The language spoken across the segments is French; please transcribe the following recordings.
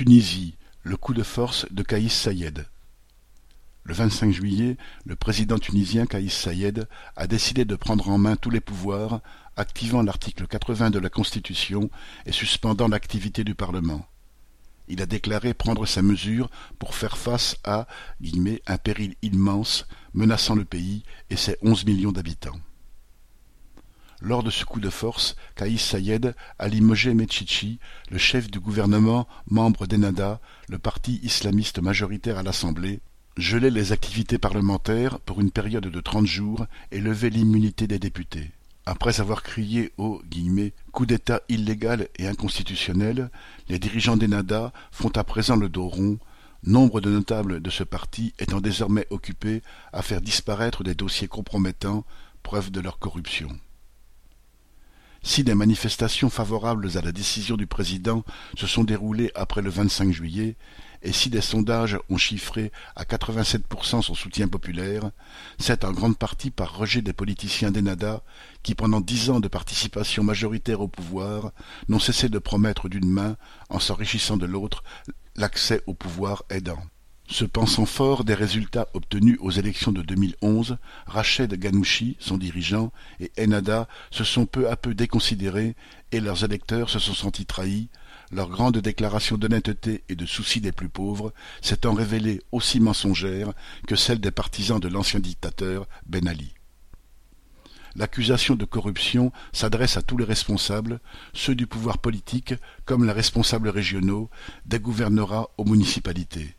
Tunisie, le coup de force de Kaïs Saïed. Le 25 juillet, le président tunisien Kaïs Saïed a décidé de prendre en main tous les pouvoirs, activant l'article 80 de la Constitution et suspendant l'activité du Parlement. Il a déclaré prendre ces mesures pour faire face à un péril immense menaçant le pays et ses onze millions d'habitants. Lors de ce coup de force, Kaïs Saïed a limogé Mechichi, le chef du gouvernement, membre d'Ennahda, le parti islamiste majoritaire à l'Assemblée, gelé les activités parlementaires pour une période de trente jours et levé l'immunité des députés. Après avoir crié au « coup d'État illégal et inconstitutionnel », les dirigeants d'Ennahda font à présent le dos rond, nombre de notables de ce parti étant désormais occupés à faire disparaître des dossiers compromettants, preuve de leur corruption. Si des manifestations favorables à la décision du président se sont déroulées après le 25 juillet, et si des sondages ont chiffré à 87% son soutien populaire, c'est en grande partie par rejet des politiciens d'Ennahda qui, pendant dix ans de participation majoritaire au pouvoir, n'ont cessé de promettre d'une main, en s'enrichissant de l'autre, l'accès au pouvoir aidant. Se pensant fort des résultats obtenus aux élections de 2011, Rached Ghanouchi, son dirigeant, et Ennahda se sont peu à peu déconsidérés et leurs électeurs se sont sentis trahis, leurs grandes déclarations d'honnêteté et de souci des plus pauvres s'étant révélées aussi mensongères que celles des partisans de l'ancien dictateur Ben Ali. L'accusation de corruption s'adresse à tous les responsables, ceux du pouvoir politique comme les responsables régionaux, des gouvernorats aux municipalités.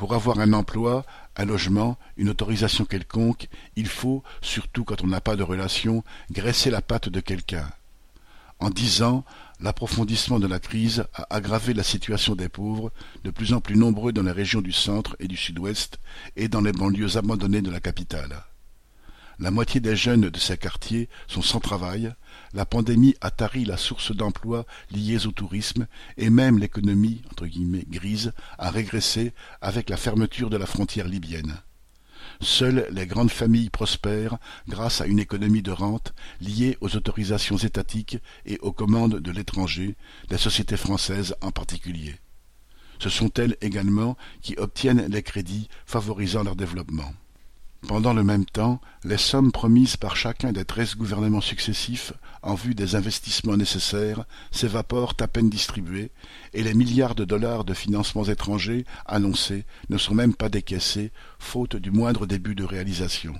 Pour avoir un emploi, un logement, une autorisation quelconque, il faut, surtout quand on n'a pas de relation, graisser la patte de quelqu'un. En dix ans, l'approfondissement de la crise a aggravé la situation des pauvres, de plus en plus nombreux dans les régions du centre et du sud-ouest et dans les banlieues abandonnées de la capitale. La moitié des jeunes de ces quartiers sont sans travail, la pandémie a tari la source d'emplois liées au tourisme et même l'économie grise a régressé avec la fermeture de la frontière libyenne. Seules les grandes familles prospèrent grâce à une économie de rente liée aux autorisations étatiques et aux commandes de l'étranger, des sociétés françaises en particulier. Ce sont elles également qui obtiennent les crédits favorisant leur développement. Pendant le même temps, les sommes promises par chacun des treize gouvernements successifs en vue des investissements nécessaires s'évaporent à peine distribués, et les milliards de dollars de financements étrangers annoncés ne sont même pas décaissés, faute du moindre début de réalisation.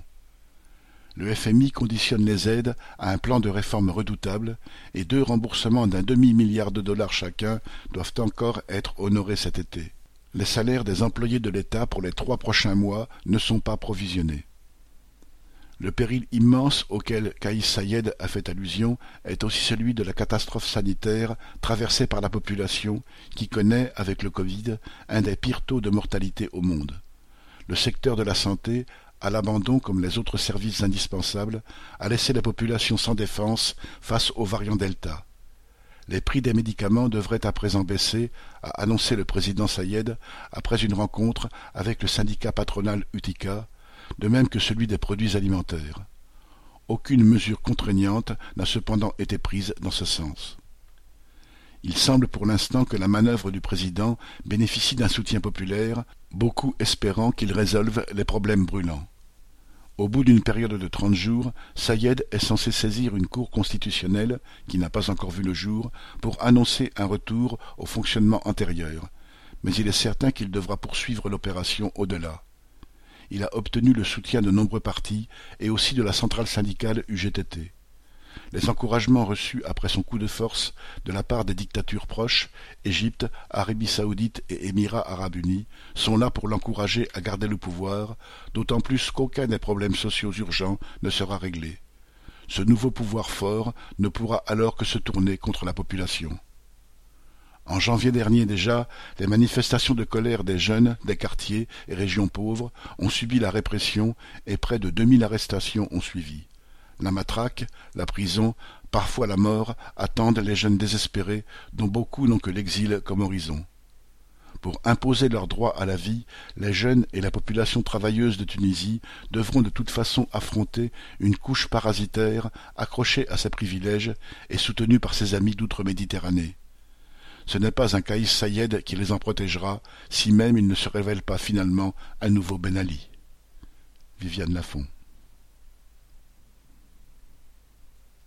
Le FMI conditionne les aides à un plan de réforme redoutable, et deux remboursements d'un demi-milliard de dollars chacun doivent encore être honorés cet été les salaires des employés de l'État pour les trois prochains mois ne sont pas provisionnés. Le péril immense auquel Kaïs Saïed a fait allusion est aussi celui de la catastrophe sanitaire traversée par la population qui connaît, avec le Covid, un des pires taux de mortalité au monde. Le secteur de la santé, à l'abandon comme les autres services indispensables, a laissé la population sans défense face aux variants Delta. Les prix des médicaments devraient à présent baisser, a annoncé le président Saïed après une rencontre avec le syndicat patronal Utica, de même que celui des produits alimentaires. Aucune mesure contraignante n'a cependant été prise dans ce sens. Il semble pour l'instant que la manœuvre du président bénéficie d'un soutien populaire, beaucoup espérant qu'il résolve les problèmes brûlants. Au bout d'une période de trente jours, Saïed est censé saisir une cour constitutionnelle, qui n'a pas encore vu le jour, pour annoncer un retour au fonctionnement antérieur. Mais il est certain qu'il devra poursuivre l'opération au-delà. Il a obtenu le soutien de nombreux partis et aussi de la centrale syndicale UGTT. Les encouragements reçus après son coup de force de la part des dictatures proches, Égypte, Arabie saoudite et Émirats arabes unis, sont là pour l'encourager à garder le pouvoir, d'autant plus qu'aucun des problèmes sociaux urgents ne sera réglé. Ce nouveau pouvoir fort ne pourra alors que se tourner contre la population. En janvier dernier déjà, les manifestations de colère des jeunes des quartiers et régions pauvres ont subi la répression et près de deux mille arrestations ont suivi. La matraque, la prison, parfois la mort attendent les jeunes désespérés dont beaucoup n'ont que l'exil comme horizon. Pour imposer leur droit à la vie, les jeunes et la population travailleuse de Tunisie devront de toute façon affronter une couche parasitaire accrochée à ses privilèges et soutenue par ses amis d'outre-Méditerranée. ce n'est pas un Caïs Saïed qui les en protégera, si même il ne se révèle pas finalement un nouveau Ben Ali. Viviane Lafont